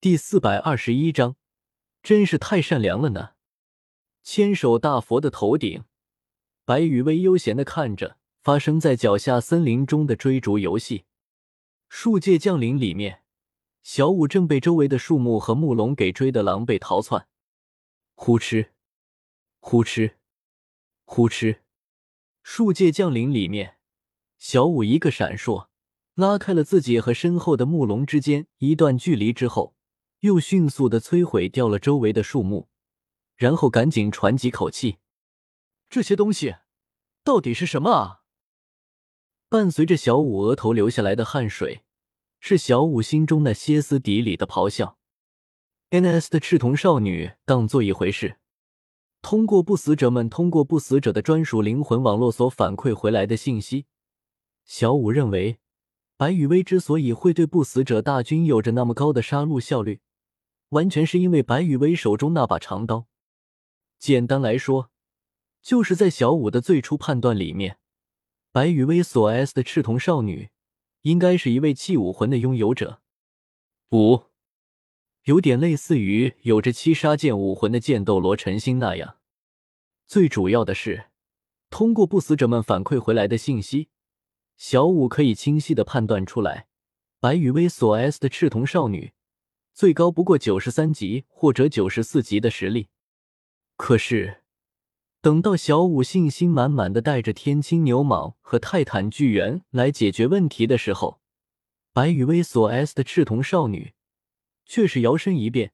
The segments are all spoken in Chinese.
第四百二十一章，真是太善良了呢。千手大佛的头顶，白羽薇悠闲的看着发生在脚下森林中的追逐游戏。树界降临里面，小舞正被周围的树木和木龙给追得狼狈逃窜。呼哧，呼哧，呼哧！树界降临里面，小舞一个闪烁，拉开了自己和身后的木龙之间一段距离之后，又迅速的摧毁掉了周围的树木，然后赶紧喘几口气。这些东西到底是什么啊？伴随着小五额头流下来的汗水，是小五心中那歇斯底里的咆哮。N.S. 的赤瞳少女当做一回事，通过不死者们通过不死者的专属灵魂网络所反馈回来的信息，小五认为，白羽薇之所以会对不死者大军有着那么高的杀戮效率，完全是因为白羽薇手中那把长刀。简单来说，就是在小五的最初判断里面。白羽薇所 S 的赤瞳少女，应该是一位器武魂的拥有者，五，有点类似于有着七杀剑武魂的剑斗罗陈心那样。最主要的是，通过不死者们反馈回来的信息，小五可以清晰的判断出来，白羽薇所 S 的赤瞳少女，最高不过九十三级或者九十四级的实力。可是。等到小五信心满满的带着天青牛蟒和泰坦巨猿来解决问题的时候，白羽薇所 S 的赤瞳少女却是摇身一变，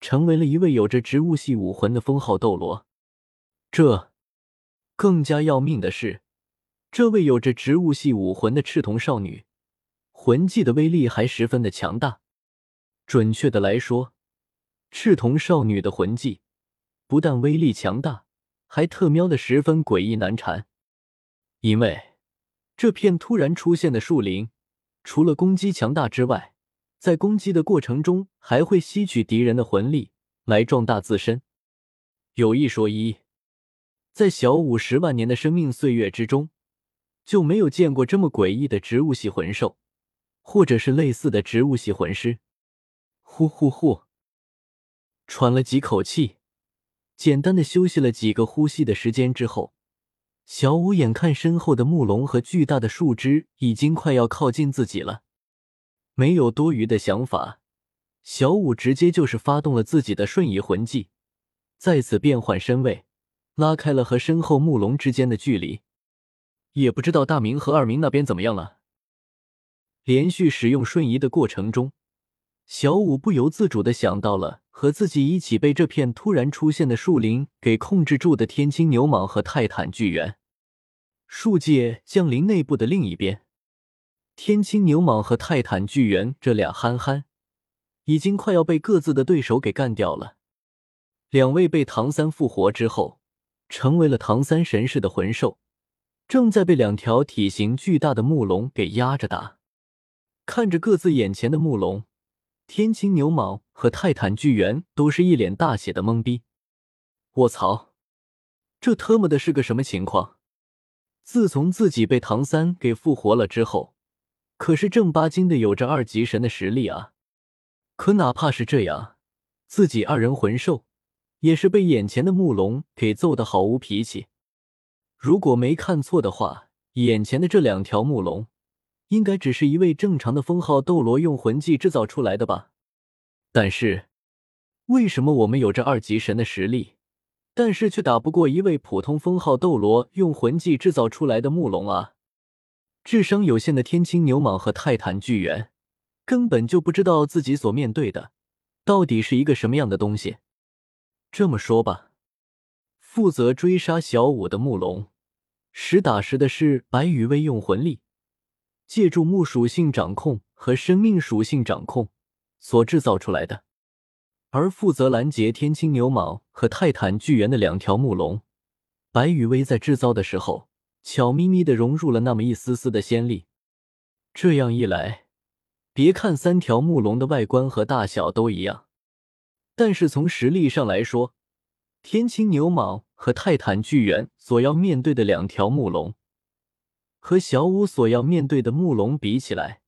成为了一位有着植物系武魂的封号斗罗。这更加要命的是，这位有着植物系武魂的赤瞳少女，魂技的威力还十分的强大。准确的来说，赤瞳少女的魂技不但威力强大。还特喵的十分诡异难缠，因为这片突然出现的树林，除了攻击强大之外，在攻击的过程中还会吸取敌人的魂力来壮大自身。有一说一，在小五十万年的生命岁月之中，就没有见过这么诡异的植物系魂兽，或者是类似的植物系魂师。呼呼呼，喘了几口气。简单的休息了几个呼吸的时间之后，小五眼看身后的木龙和巨大的树枝已经快要靠近自己了，没有多余的想法，小五直接就是发动了自己的瞬移魂技，再次变换身位，拉开了和身后木龙之间的距离。也不知道大明和二明那边怎么样了。连续使用瞬移的过程中。小五不由自主的想到了和自己一起被这片突然出现的树林给控制住的天青牛蟒和泰坦巨猿。树界降临内部的另一边，天青牛蟒和泰坦巨猿这俩憨憨，已经快要被各自的对手给干掉了。两位被唐三复活之后，成为了唐三神似的魂兽，正在被两条体型巨大的木龙给压着打。看着各自眼前的木龙。天青牛蟒和泰坦巨猿都是一脸大写的懵逼。我操，这特么的是个什么情况？自从自己被唐三给复活了之后，可是正八经的有着二级神的实力啊！可哪怕是这样，自己二人魂兽也是被眼前的木龙给揍得毫无脾气。如果没看错的话，眼前的这两条木龙。应该只是一位正常的封号斗罗用魂技制造出来的吧？但是，为什么我们有着二级神的实力，但是却打不过一位普通封号斗罗用魂技制造出来的木龙啊？智商有限的天青牛蟒和泰坦巨猿根本就不知道自己所面对的到底是一个什么样的东西。这么说吧，负责追杀小五的木龙，实打实的是白羽威用魂力。借助木属性掌控和生命属性掌控所制造出来的，而负责拦截天青牛蟒和泰坦巨猿的两条木龙，白羽薇在制造的时候悄咪咪的融入了那么一丝丝的仙力。这样一来，别看三条木龙的外观和大小都一样，但是从实力上来说，天青牛蟒和泰坦巨猿所要面对的两条木龙。和小五所要面对的木龙比起来，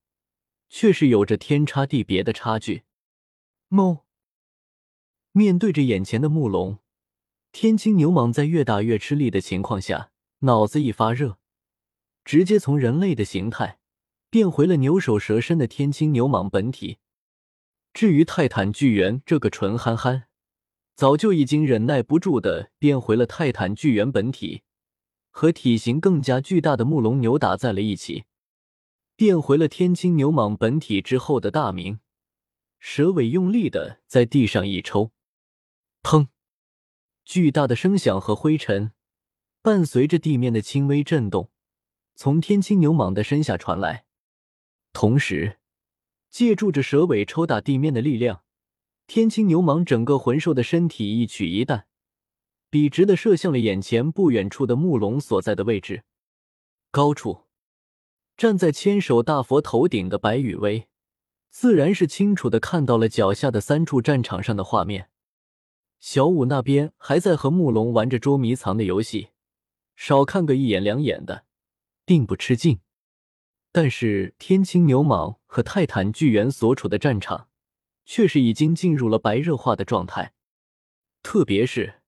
却是有着天差地别的差距。哞！面对着眼前的木龙，天青牛蟒在越打越吃力的情况下，脑子一发热，直接从人类的形态变回了牛首蛇身的天青牛蟒本体。至于泰坦巨猿这个纯憨憨，早就已经忍耐不住的变回了泰坦巨猿本体，和体型更加巨大的木龙扭打在了一起。变回了天青牛蟒本体之后的大明，蛇尾用力的在地上一抽，砰！巨大的声响和灰尘，伴随着地面的轻微震动，从天青牛蟒的身下传来。同时，借助着蛇尾抽打地面的力量，天青牛蟒整个魂兽的身体一曲一弹，笔直的射向了眼前不远处的木龙所在的位置，高处。站在千手大佛头顶的白羽薇，自然是清楚的看到了脚下的三处战场上的画面。小五那边还在和木龙玩着捉迷藏的游戏，少看个一眼两眼的，并不吃劲。但是天青牛蟒和泰坦巨猿所处的战场，却是已经进入了白热化的状态。特别是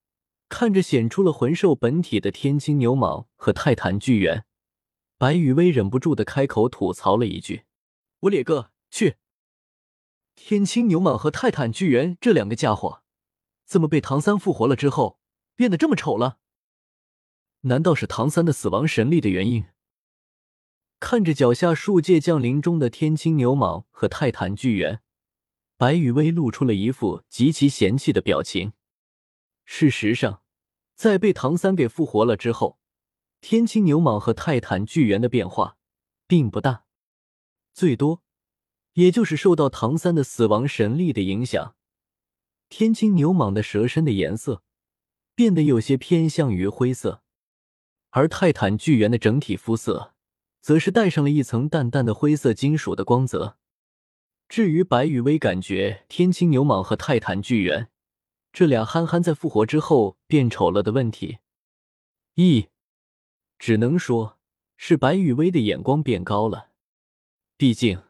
看着显出了魂兽本体的天青牛蟒和泰坦巨猿。白羽薇忍不住的开口吐槽了一句：“我列个去！天青牛蟒和泰坦巨猿这两个家伙，怎么被唐三复活了之后变得这么丑了？难道是唐三的死亡神力的原因？”看着脚下数界降临中的天青牛蟒和泰坦巨猿，白羽薇露出了一副极其嫌弃的表情。事实上，在被唐三给复活了之后。天青牛蟒和泰坦巨猿的变化并不大，最多也就是受到唐三的死亡神力的影响，天青牛蟒的蛇身的颜色变得有些偏向于灰色，而泰坦巨猿的整体肤色则是带上了一层淡淡的灰色金属的光泽。至于白羽薇感觉天青牛蟒和泰坦巨猿这俩憨憨在复活之后变丑了的问题，一。只能说是白羽薇的眼光变高了，毕竟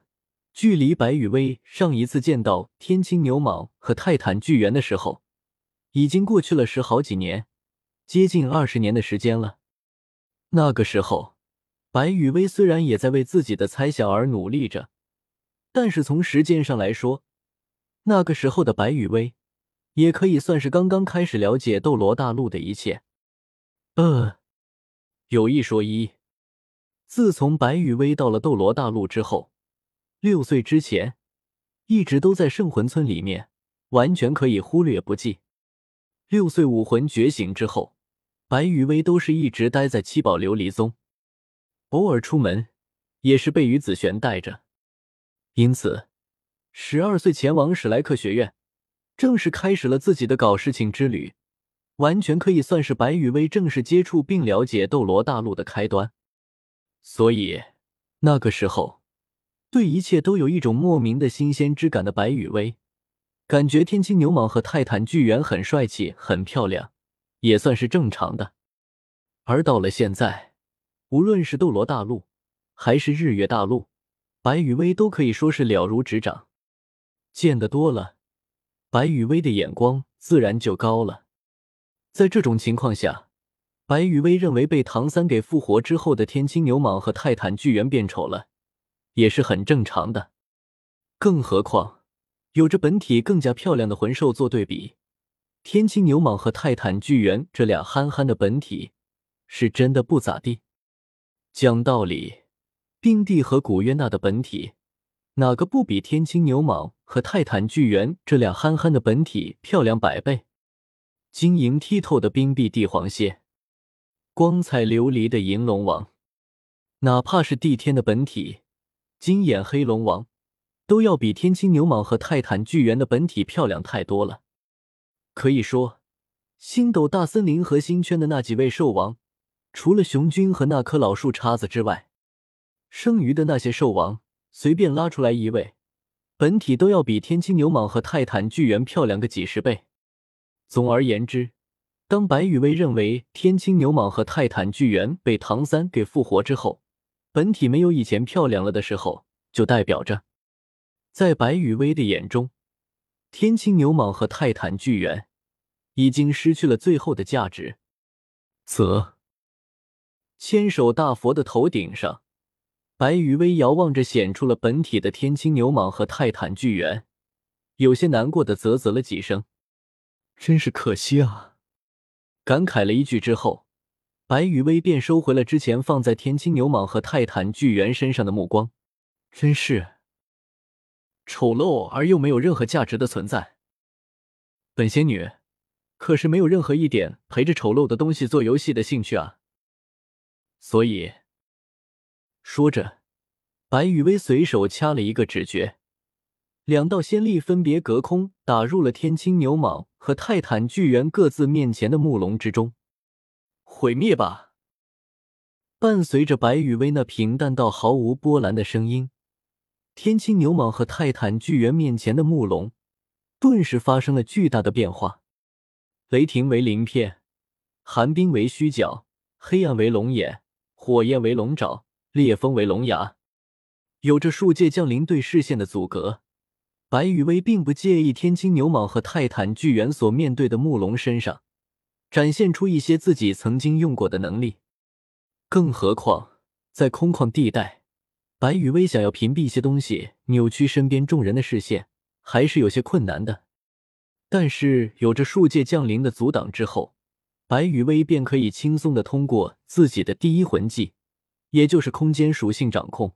距离白羽薇上一次见到天青牛蟒和泰坦巨猿的时候，已经过去了十好几年，接近二十年的时间了。那个时候，白羽薇虽然也在为自己的猜想而努力着，但是从时间上来说，那个时候的白羽薇也可以算是刚刚开始了解斗罗大陆的一切。呃。有一说一，自从白羽薇到了斗罗大陆之后，六岁之前一直都在圣魂村里面，完全可以忽略不计。六岁武魂觉醒之后，白羽薇都是一直待在七宝琉璃宗，偶尔出门也是被于子璇带着。因此，十二岁前往史莱克学院，正式开始了自己的搞事情之旅。完全可以算是白羽薇正式接触并了解斗罗大陆的开端，所以那个时候，对一切都有一种莫名的新鲜之感的白羽薇，感觉天青牛蟒和泰坦巨猿很帅气、很漂亮，也算是正常的。而到了现在，无论是斗罗大陆还是日月大陆，白羽薇都可以说是了如指掌。见得多了，白羽薇的眼光自然就高了。在这种情况下，白羽薇认为被唐三给复活之后的天青牛蟒和泰坦巨猿变丑了，也是很正常的。更何况有着本体更加漂亮的魂兽做对比，天青牛蟒和泰坦巨猿这俩憨憨的本体是真的不咋地。讲道理，冰帝和古月娜的本体哪个不比天青牛蟒和泰坦巨猿这俩憨憨的本体漂亮百倍？晶莹剔透的冰碧帝皇蟹，光彩流离的银龙王，哪怕是帝天的本体金眼黑龙王，都要比天青牛蟒和泰坦巨猿的本体漂亮太多了。可以说，星斗大森林核心圈的那几位兽王，除了雄军和那棵老树叉子之外，剩余的那些兽王，随便拉出来一位，本体都要比天青牛蟒和泰坦巨猿漂亮个几十倍。总而言之，当白羽薇认为天青牛蟒和泰坦巨猿被唐三给复活之后，本体没有以前漂亮了的时候，就代表着，在白羽薇的眼中，天青牛蟒和泰坦巨猿已经失去了最后的价值。则，千手大佛的头顶上，白羽薇遥望着显出了本体的天青牛蟒和泰坦巨猿，有些难过的啧啧了几声，真是可惜啊！感慨了一句之后，白羽薇便收回了之前放在天青牛蟒和泰坦巨猿身上的目光，真是。丑陋而又没有任何价值的存在。本仙女可是没有任何一点陪着丑陋的东西做游戏的兴趣啊！所以，说着，白羽薇随手掐了一个指诀，两道仙力分别隔空打入了天青牛蟒和泰坦巨猿各自面前的木龙之中。毁灭吧！伴随着白羽薇那平淡到毫无波澜的声音。天青牛蟒和泰坦巨猿面前的木龙，顿时发生了巨大的变化。雷霆为鳞片，寒冰为须角，黑暗为龙眼，火焰为龙爪，烈风为龙牙。有着数界降临对视线的阻隔，白羽薇并不介意天青牛蟒和泰坦巨猿所面对的木龙身上展现出一些自己曾经用过的能力。更何况在空旷地带。白羽薇想要屏蔽一些东西，扭曲身边众人的视线，还是有些困难的。但是有着数界降临的阻挡之后，白羽薇便可以轻松的通过自己的第一魂技，也就是空间属性掌控，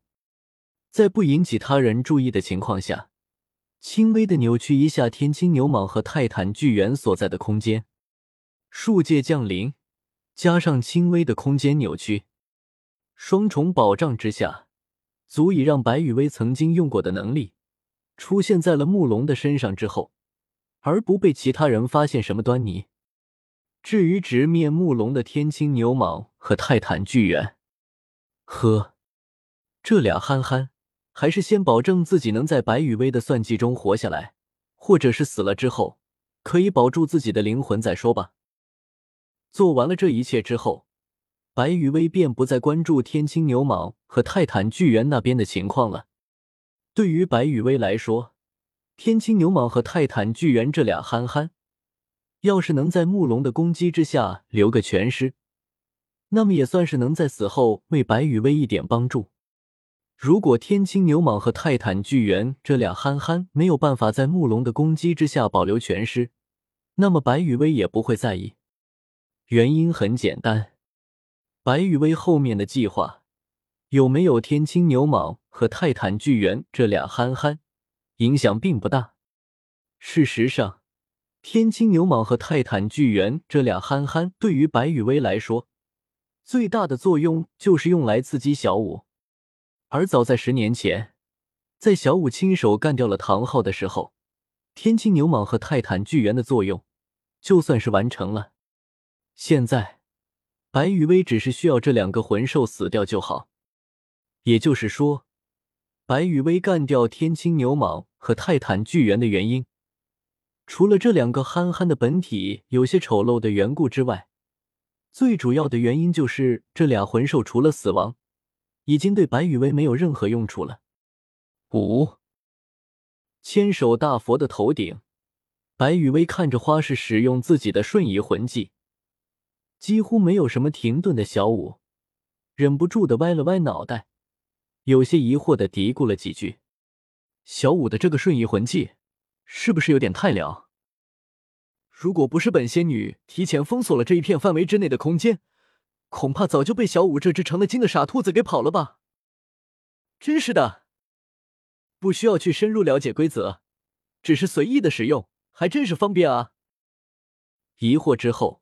在不引起他人注意的情况下，轻微的扭曲一下天青牛蟒和泰坦巨猿所在的空间。数界降临加上轻微的空间扭曲，双重保障之下。足以让白羽薇曾经用过的能力出现在了木龙的身上之后，而不被其他人发现什么端倪。至于直面木龙的天青牛蟒和泰坦巨猿，呵，这俩憨憨还是先保证自己能在白羽薇的算计中活下来，或者是死了之后可以保住自己的灵魂再说吧。做完了这一切之后。白羽薇便不再关注天青牛蟒和泰坦巨猿那边的情况了。对于白羽薇来说，天青牛蟒和泰坦巨猿这俩憨憨，要是能在木龙的攻击之下留个全尸，那么也算是能在死后为白羽薇一点帮助。如果天青牛蟒和泰坦巨猿这俩憨憨没有办法在木龙的攻击之下保留全尸，那么白羽薇也不会在意。原因很简单。白羽薇后面的计划有没有天青牛蟒和泰坦巨猿这俩憨憨，影响并不大。事实上，天青牛蟒和泰坦巨猿这俩憨憨对于白羽薇来说，最大的作用就是用来刺激小五。而早在十年前，在小五亲手干掉了唐昊的时候，天青牛蟒和泰坦巨猿的作用就算是完成了。现在。白羽薇只是需要这两个魂兽死掉就好，也就是说，白羽薇干掉天青牛蟒和泰坦巨猿的原因，除了这两个憨憨的本体有些丑陋的缘故之外，最主要的原因就是这俩魂兽除了死亡，已经对白羽薇没有任何用处了。五千手大佛的头顶，白羽薇看着花式使用自己的瞬移魂技。几乎没有什么停顿的小五，忍不住的歪了歪脑袋，有些疑惑的嘀咕了几句：“小五的这个瞬移魂技，是不是有点太了？如果不是本仙女提前封锁了这一片范围之内的空间，恐怕早就被小五这只成了精的傻兔子给跑了吧？真是的，不需要去深入了解规则，只是随意的使用，还真是方便啊！”疑惑之后。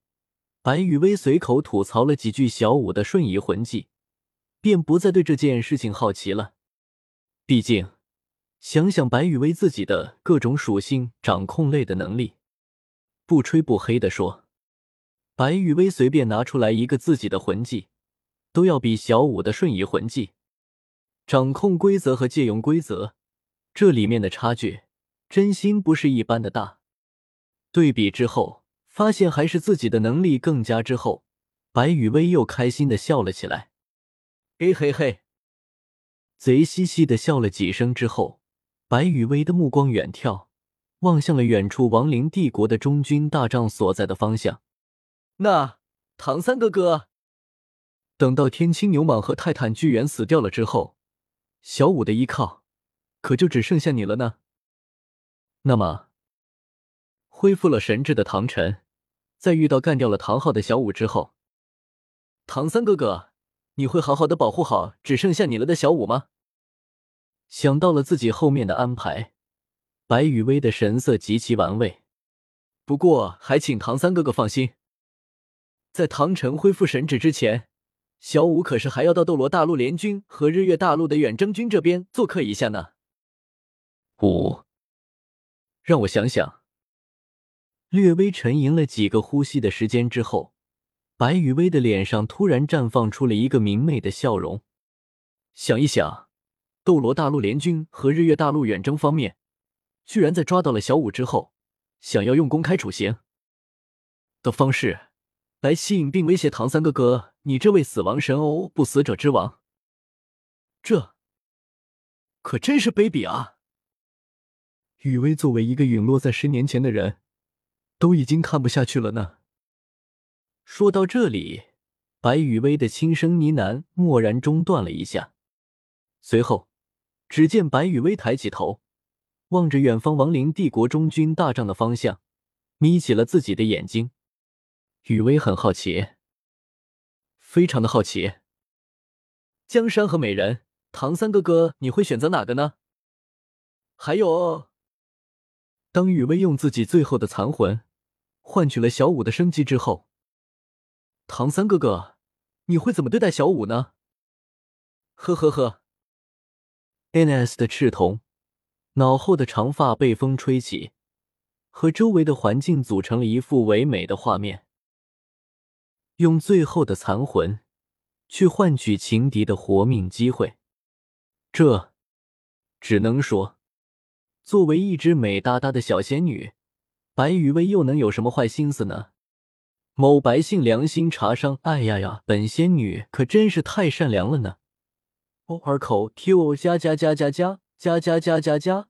白羽薇随口吐槽了几句小五的瞬移魂技，便不再对这件事情好奇了。毕竟，想想白羽薇自己的各种属性掌控类的能力，不吹不黑的说，白羽薇随便拿出来一个自己的魂技，都要比小五的瞬移魂技掌控规则和借用规则这里面的差距，真心不是一般的大。对比之后。发现还是自己的能力更佳之后，白雨薇又开心的笑了起来。嘿嘿嘿，贼兮兮的笑了几声之后，白雨薇的目光远眺，望向了远处亡灵帝国的中军大帐所在的方向。那唐三哥哥？等到天青牛蟒和泰坦巨猿死掉了之后小舞的依靠可就只剩下你了呢。那么恢复了神智的唐晨在遇到干掉了唐昊的小舞之后唐三哥哥你会好好的保护好只剩下你了的小舞吗？想到了自己后面的安排白雨薇的神色极其玩味。不过还请唐三哥哥放心在唐晨恢复神智之前小舞可是还要到斗罗大陆联军和日月大陆的远征军这边做客一下呢。五。让我想想。略微沉吟了几个呼吸的时间之后白雨薇的脸上突然绽放出了一个明媚的笑容。想一想斗罗大陆联军和日月大陆远征方面居然在抓到了小舞之后，想要用公开处刑的方式来吸引并威胁唐三哥哥，你这位死亡神哦，不死者之王，这可真是卑鄙啊！雨薇作为一个陨落在十年前的人，都已经看不下去了呢。说到这里，白雨薇的轻声呢喃蓦然中断了一下，随后，只见白雨薇抬起头。望着远方亡灵帝国中军大帐的方向，眯起了自己的眼睛。雨薇很好奇，非常的好奇。江山和美人，唐三哥哥，你会选择哪个呢？还有，当雨薇用自己最后的残魂换取了小五的生机之后，唐三哥哥，你会怎么对待小五呢？呵呵呵。N.S 的赤瞳脑后的长发被风吹起，和周围的环境组成了一幅唯美的画面。用最后的残魂去换取情敌的活命机会，这只能说，作为一只美哒哒的小仙女，白雨薇又能有什么坏心思呢？某白姓良心茶商，哎呀呀，本仙女可真是太善良了呢。二口 Q 加加加加加加加加加。